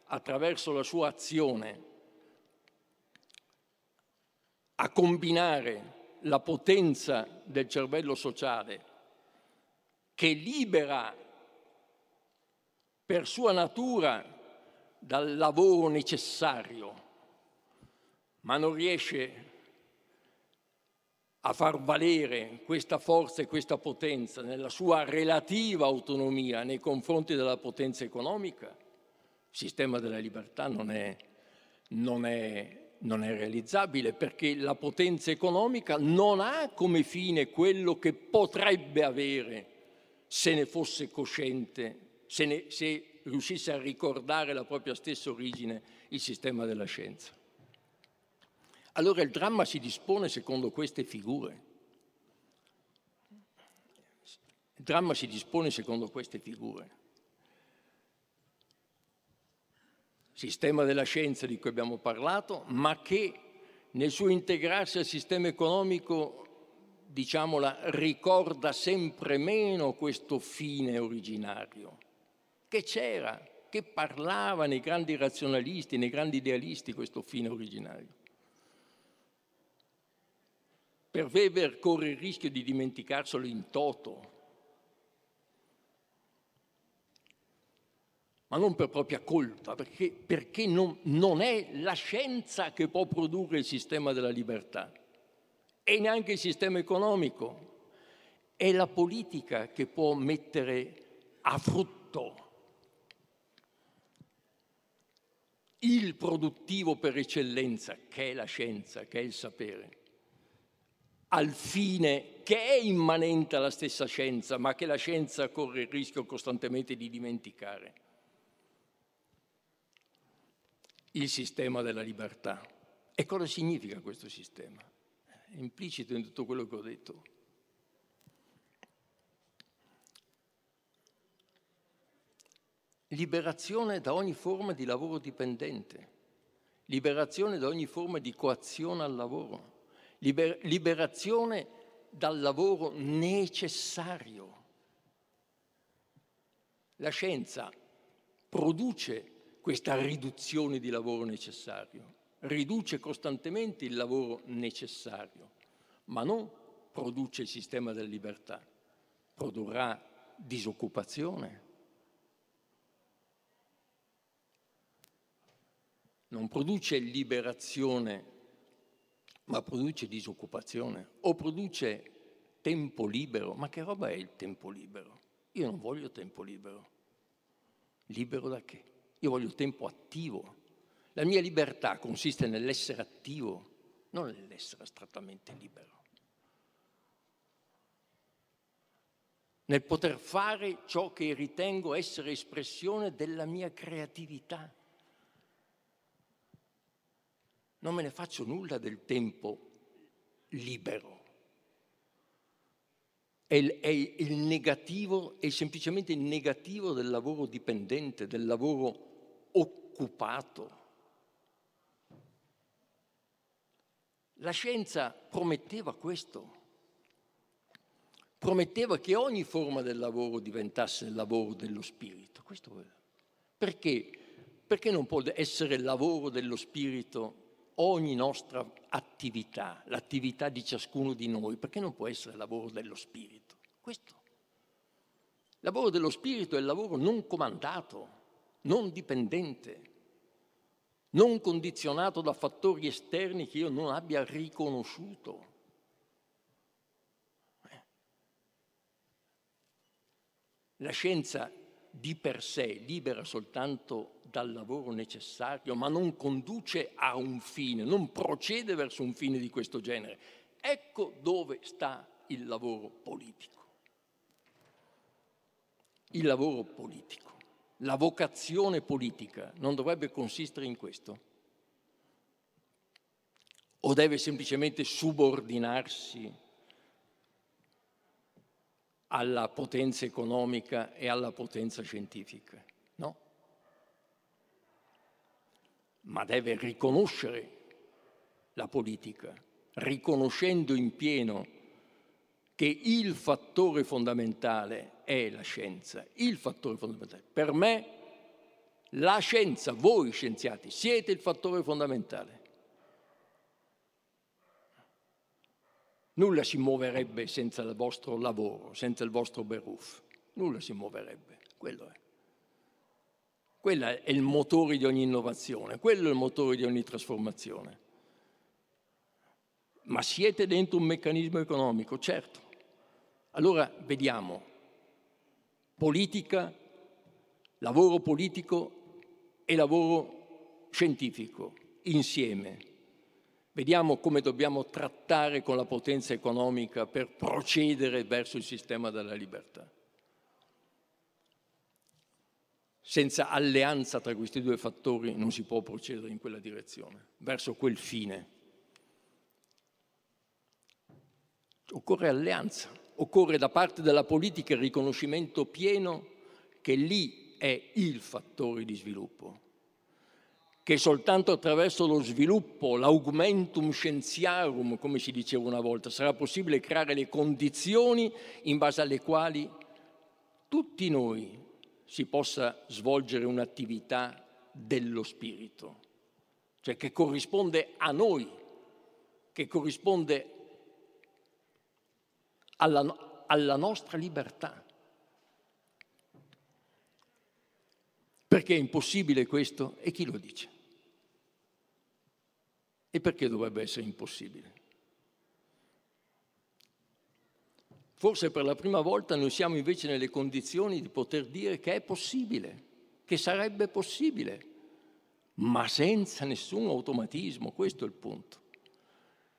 attraverso la sua azione a combinare la potenza del cervello sociale che libera per sua natura dal lavoro necessario, ma non riesce a far valere questa forza e questa potenza nella sua relativa autonomia nei confronti della potenza economica, il sistema della libertà non è, non è, non è realizzabile perché la potenza economica non ha come fine quello che potrebbe avere se ne fosse cosciente se, ne, se riuscisse a ricordare la propria stessa origine il sistema della scienza. Allora il dramma si dispone secondo queste figure. Il dramma si dispone secondo queste figure. Sistema della scienza di cui abbiamo parlato, ma che nel suo integrarsi al sistema economico, diciamola, ricorda sempre meno questo fine originario che c'era, che parlava nei grandi razionalisti, nei grandi idealisti questo fine originario. Per Weber corre il rischio di dimenticarselo in toto, ma non per propria colpa, perché, perché non, non, è la scienza che può produrre il sistema della libertà e neanche il sistema economico, è la politica che può mettere a frutto il produttivo per eccellenza, che è la scienza, che è il sapere. al fine che è immanente alla stessa scienza, ma che la scienza corre il rischio costantemente di dimenticare. Il sistema della libertà. E cosa significa questo sistema? È implicito in tutto quello che ho detto. Liberazione da ogni forma di lavoro dipendente, liberazione da ogni forma di coazione al lavoro, liber- liberazione dal lavoro necessario. La scienza produce questa riduzione di lavoro necessario, riduce costantemente il lavoro necessario, ma non produce il sistema della libertà, produrrà disoccupazione, non produce liberazione, ma produce disoccupazione o produce tempo libero. Ma che roba è il tempo libero? Io non voglio tempo libero. Libero da che? Io voglio tempo attivo. La mia libertà consiste nell'essere attivo, non nell'essere astrattamente libero. Nel poter fare ciò che ritengo essere espressione della mia creatività non me ne faccio nulla del tempo libero. È il, è il negativo, è semplicemente il negativo del lavoro dipendente, del lavoro occupato. La scienza prometteva questo, prometteva che ogni forma del lavoro diventasse il lavoro dello spirito. Questo Perché? Perché non può essere lavoro dello spirito ogni nostra attività, l'attività di ciascuno di noi, perché non può essere lavoro dello spirito. Questo. Il lavoro dello spirito è il lavoro non comandato, non dipendente, non condizionato da fattori esterni che io non abbia riconosciuto. Eh. La scienza di per sé libera soltanto dal lavoro necessario, ma non conduce a un fine, non procede verso un fine di questo genere. Ecco dove sta il lavoro politico. Il lavoro politico, la vocazione politica non dovrebbe consistere in questo? O deve semplicemente subordinarsi alla potenza economica e alla potenza scientifica? No ma deve riconoscere la politica, riconoscendo in pieno che il fattore fondamentale è la scienza, il fattore fondamentale. Per me la scienza, voi scienziati, siete il fattore fondamentale. Nulla si muoverebbe senza il vostro lavoro, senza il vostro beruf. Nulla si muoverebbe, quello è. Quello è il motore di ogni innovazione, quello è il motore di ogni trasformazione. Ma siete dentro un meccanismo economico, certo. Allora vediamo politica, lavoro politico e lavoro scientifico insieme. Vediamo come dobbiamo trattare con la potenza economica per procedere verso il sistema della libertà. Senza alleanza tra questi due fattori non si può procedere in quella direzione, verso quel fine. Occorre alleanza, occorre da parte della politica il riconoscimento pieno che lì è il fattore di sviluppo, che soltanto attraverso lo sviluppo, l'augmentum scienziarum, come si diceva una volta, sarà possibile creare le condizioni in base alle quali tutti noi, si possa svolgere un'attività dello spirito, cioè che corrisponde a noi, che corrisponde alla, alla nostra libertà. Perché è impossibile questo? E chi lo dice? E perché dovrebbe essere impossibile? Forse per la prima volta noi siamo invece nelle condizioni di poter dire che è possibile, che sarebbe possibile, ma senza nessun automatismo, questo è il punto.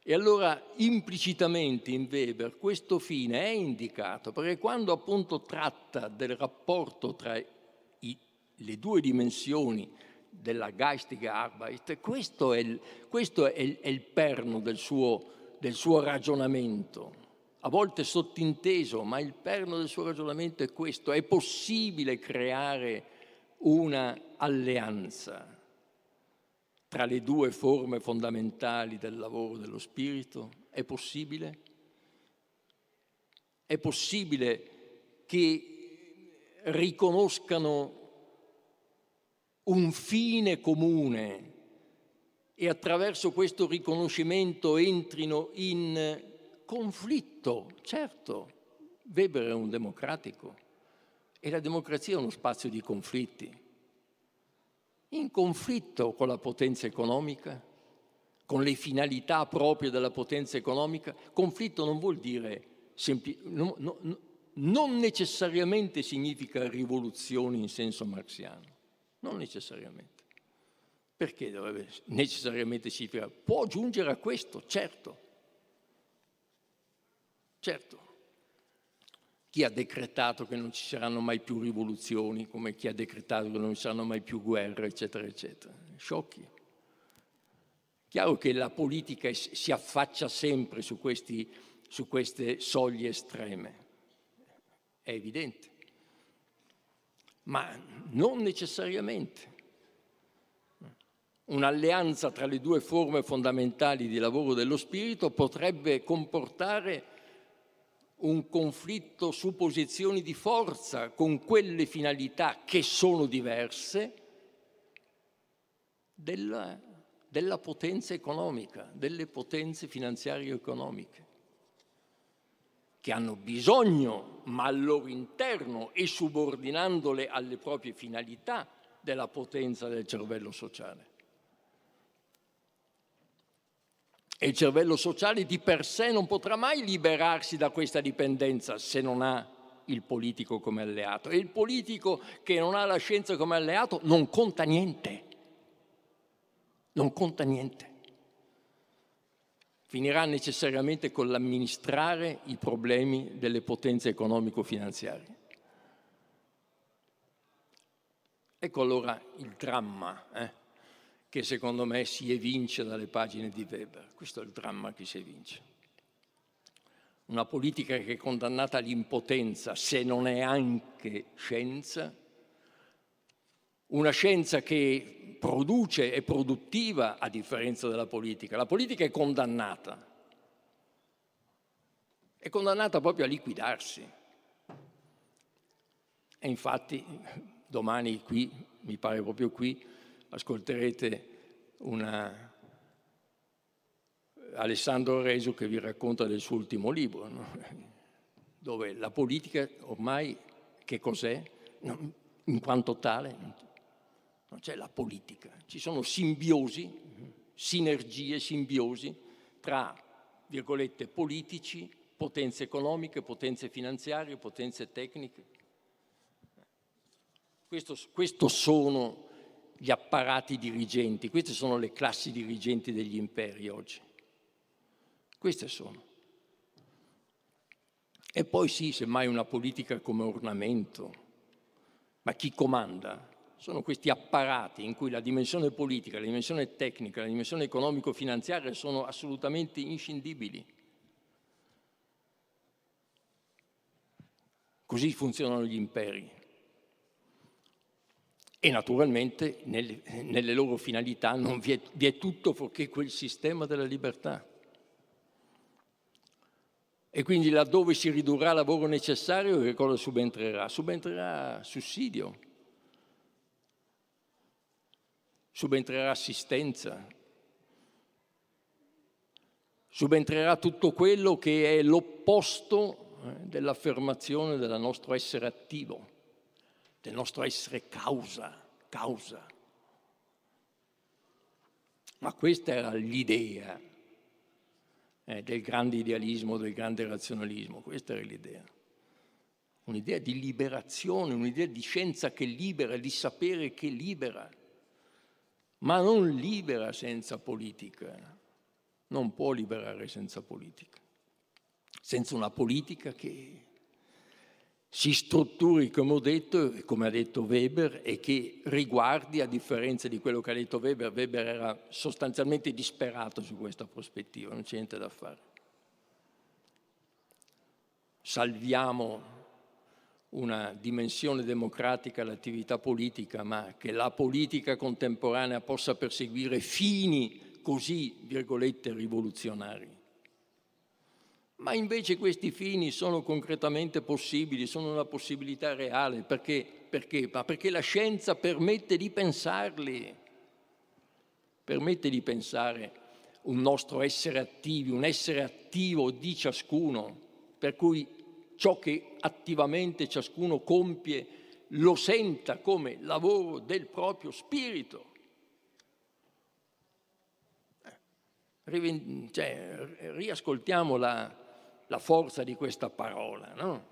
E allora implicitamente in Weber questo fine è indicato, perché quando appunto tratta del rapporto tra le due dimensioni della geistige Arbeit, questo è il, questo è il, è il perno del suo, del suo ragionamento, a volte sottinteso, ma il perno del suo ragionamento è questo, è possibile creare una alleanza tra le due forme fondamentali del lavoro dello spirito? È possibile? È possibile che riconoscano un fine comune e attraverso questo riconoscimento entrino in conflitto? Certo, Weber è un democratico e la democrazia è uno spazio di conflitti in conflitto con la potenza economica, con le finalità proprie della potenza economica. Conflitto non vuol dire sempli- no, no, no, non necessariamente significa rivoluzione in senso marxiano, non necessariamente. Perché dovrebbe necessariamente significare? Può giungere a questo, certo. Certo. Chi ha decretato che non ci saranno mai più rivoluzioni, come chi ha decretato che non ci saranno mai più guerre, eccetera, eccetera. Sciocchi. Chiaro che la politica si affaccia sempre su, questi, su queste soglie estreme, è evidente, ma non necessariamente. Un'alleanza tra le due forme fondamentali di lavoro dello spirito potrebbe comportare un conflitto su posizioni di forza con quelle finalità che sono diverse della, della potenza economica, delle potenze finanziarie economiche, che hanno bisogno, ma al loro interno e subordinandole alle proprie finalità, della potenza del cervello sociale. E il cervello sociale di per sé non potrà mai liberarsi da questa dipendenza se non ha il politico come alleato. E il politico che non ha la scienza come alleato non conta niente. Non conta niente. Finirà necessariamente con l'amministrare i problemi delle potenze economico-finanziarie. Ecco allora il dramma. Eh? che secondo me si evince dalle pagine di Weber. Questo è il dramma che si evince. Una politica che è condannata all'impotenza se non è anche scienza, una scienza che produce e produttiva a differenza della politica. La politica è condannata, è condannata proprio a liquidarsi. E infatti domani qui, mi pare proprio qui, ascolterete una Alessandro Reso che vi racconta del suo ultimo libro, no? dove la politica ormai che cos'è? In quanto tale non c'è la politica, ci sono simbiosi, sinergie, simbiosi tra, virgolette, politici, potenze economiche, potenze finanziarie, potenze tecniche. Questo, questo sono gli apparati dirigenti, queste sono le classi dirigenti degli imperi oggi. Queste sono. E poi sì, semmai una politica come ornamento, ma chi comanda? Sono questi apparati in cui la dimensione politica, la dimensione tecnica, la dimensione economico-finanziaria sono assolutamente inscindibili. Così funzionano gli imperi e naturalmente nelle, nelle loro finalità non vi è, vi è tutto fuorché quel sistema della libertà. E quindi laddove si ridurrà lavoro necessario, che cosa subentrerà? Subentrerà sussidio, subentrerà assistenza, subentrerà tutto quello che è l'opposto eh, dell'affermazione del nostro essere attivo del nostro essere causa, causa. Ma questa era l'idea eh, del grande idealismo, del grande razionalismo, questa era l'idea. Un'idea di liberazione, un'idea di scienza che libera, di sapere che libera, ma non libera senza politica, non può liberare senza politica, senza una politica che si strutturi, come ho detto, come ha detto Weber, e che riguardi, a differenza di quello che ha detto Weber, Weber era sostanzialmente disperato su questa prospettiva, non c'è niente da fare. Salviamo una dimensione democratica all'attività politica, ma che la politica contemporanea possa perseguire fini così, virgolette, rivoluzionari ma invece questi fini sono concretamente possibili, sono una possibilità reale. Perché? Perché? Perché la scienza permette di pensarli, permette di pensare un nostro essere attivi, un essere attivo di ciascuno, per cui ciò che attivamente ciascuno compie lo senta come lavoro del proprio spirito. Eh, cioè, riascoltiamo la, la forza di questa parola, no?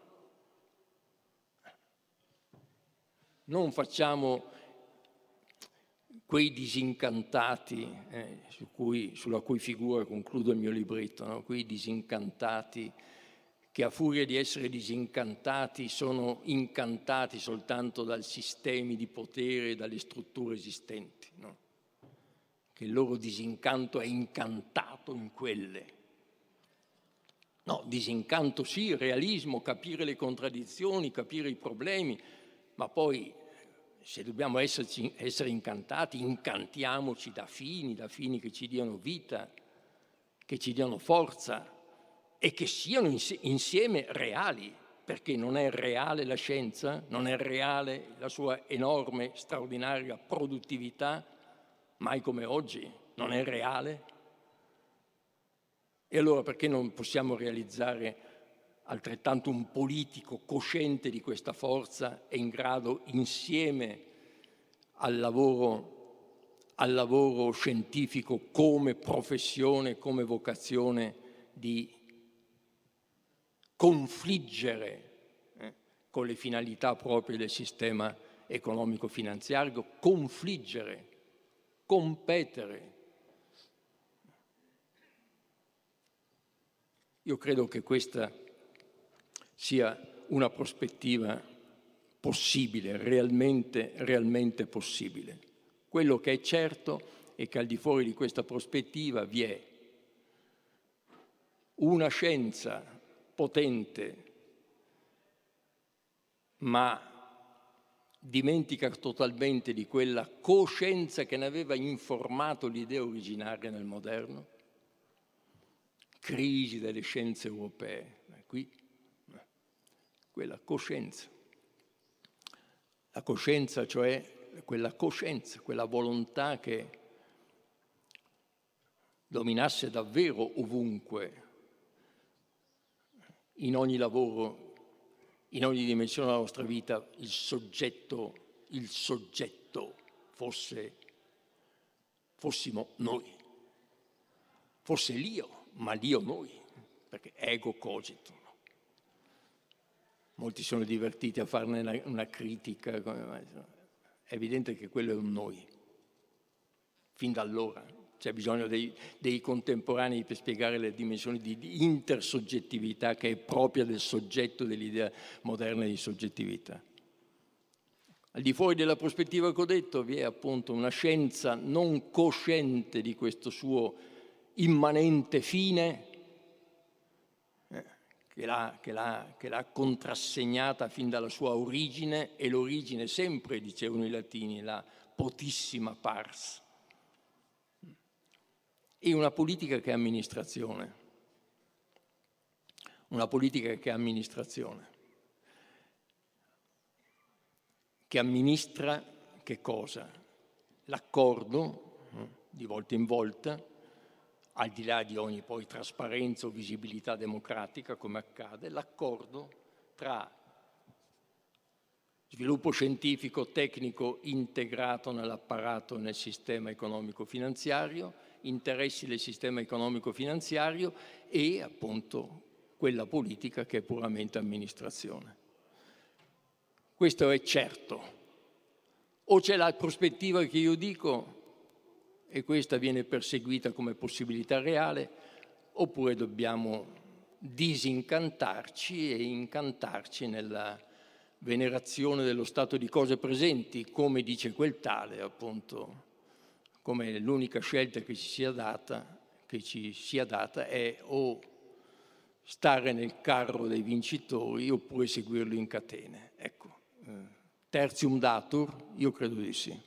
Non facciamo quei disincantati, eh, su cui, sulla cui figura concludo il mio libretto, no? quei disincantati che a furia di essere disincantati sono incantati soltanto dai sistemi di potere e dalle strutture esistenti, no? che il loro disincanto è incantato in quelle No, disincanto sì, realismo, capire le contraddizioni, capire i problemi, ma poi se dobbiamo esserci, essere incantati, incantiamoci da fini, da fini che ci diano vita, che ci diano forza e che siano insieme reali, perché non è reale la scienza, non è reale la sua enorme, straordinaria produttività, mai come oggi, non è reale? E allora perché non possiamo realizzare altrettanto un politico cosciente di questa forza e in grado insieme al lavoro, al lavoro scientifico come professione, come vocazione di confliggere eh, con le finalità proprie del sistema economico-finanziario, confliggere, competere Io credo che questa sia una prospettiva possibile, realmente, realmente possibile. Quello che è certo è che al di fuori di questa prospettiva vi è una scienza potente, ma dimentica totalmente di quella coscienza che ne aveva informato l'idea originaria nel moderno, crisi delle scienze europee. Qui, quella coscienza. La coscienza, cioè quella coscienza, quella volontà che dominasse davvero ovunque, in ogni lavoro, in ogni dimensione della nostra vita, il soggetto, il soggetto fosse, fossimo noi, fosse l'io ma Dio noi, perché ego cogito. Molti sono divertiti a farne una, una critica, è evidente che quello è un noi, fin da allora. C'è bisogno dei, dei, contemporanei per spiegare le dimensioni di, intersoggettività che è propria del soggetto dell'idea moderna di soggettività. Al di fuori della prospettiva che ho detto vi è appunto una scienza non cosciente di questo suo immanente fine eh, che l'ha, che, l'ha, che l'ha, contrassegnata fin dalla sua origine e l'origine sempre, dicevano i latini, la potissima pars. E una politica che è amministrazione, una politica che è amministrazione, che amministra che cosa? L'accordo, eh, di volta in volta, al di là di ogni poi trasparenza o visibilità democratica, come accade, l'accordo tra sviluppo scientifico, tecnico integrato nell'apparato nel sistema economico-finanziario, interessi del sistema economico-finanziario e appunto quella politica che è puramente amministrazione. Questo è certo. O c'è la prospettiva che io dico e questa viene perseguita come possibilità reale, oppure dobbiamo disincantarci e incantarci nella venerazione dello stato di cose presenti, come dice quel tale, appunto, come l'unica scelta che ci sia data, che ci sia data è o stare nel carro dei vincitori oppure seguirlo in catene. Ecco, eh, terzium datur, io credo di sì.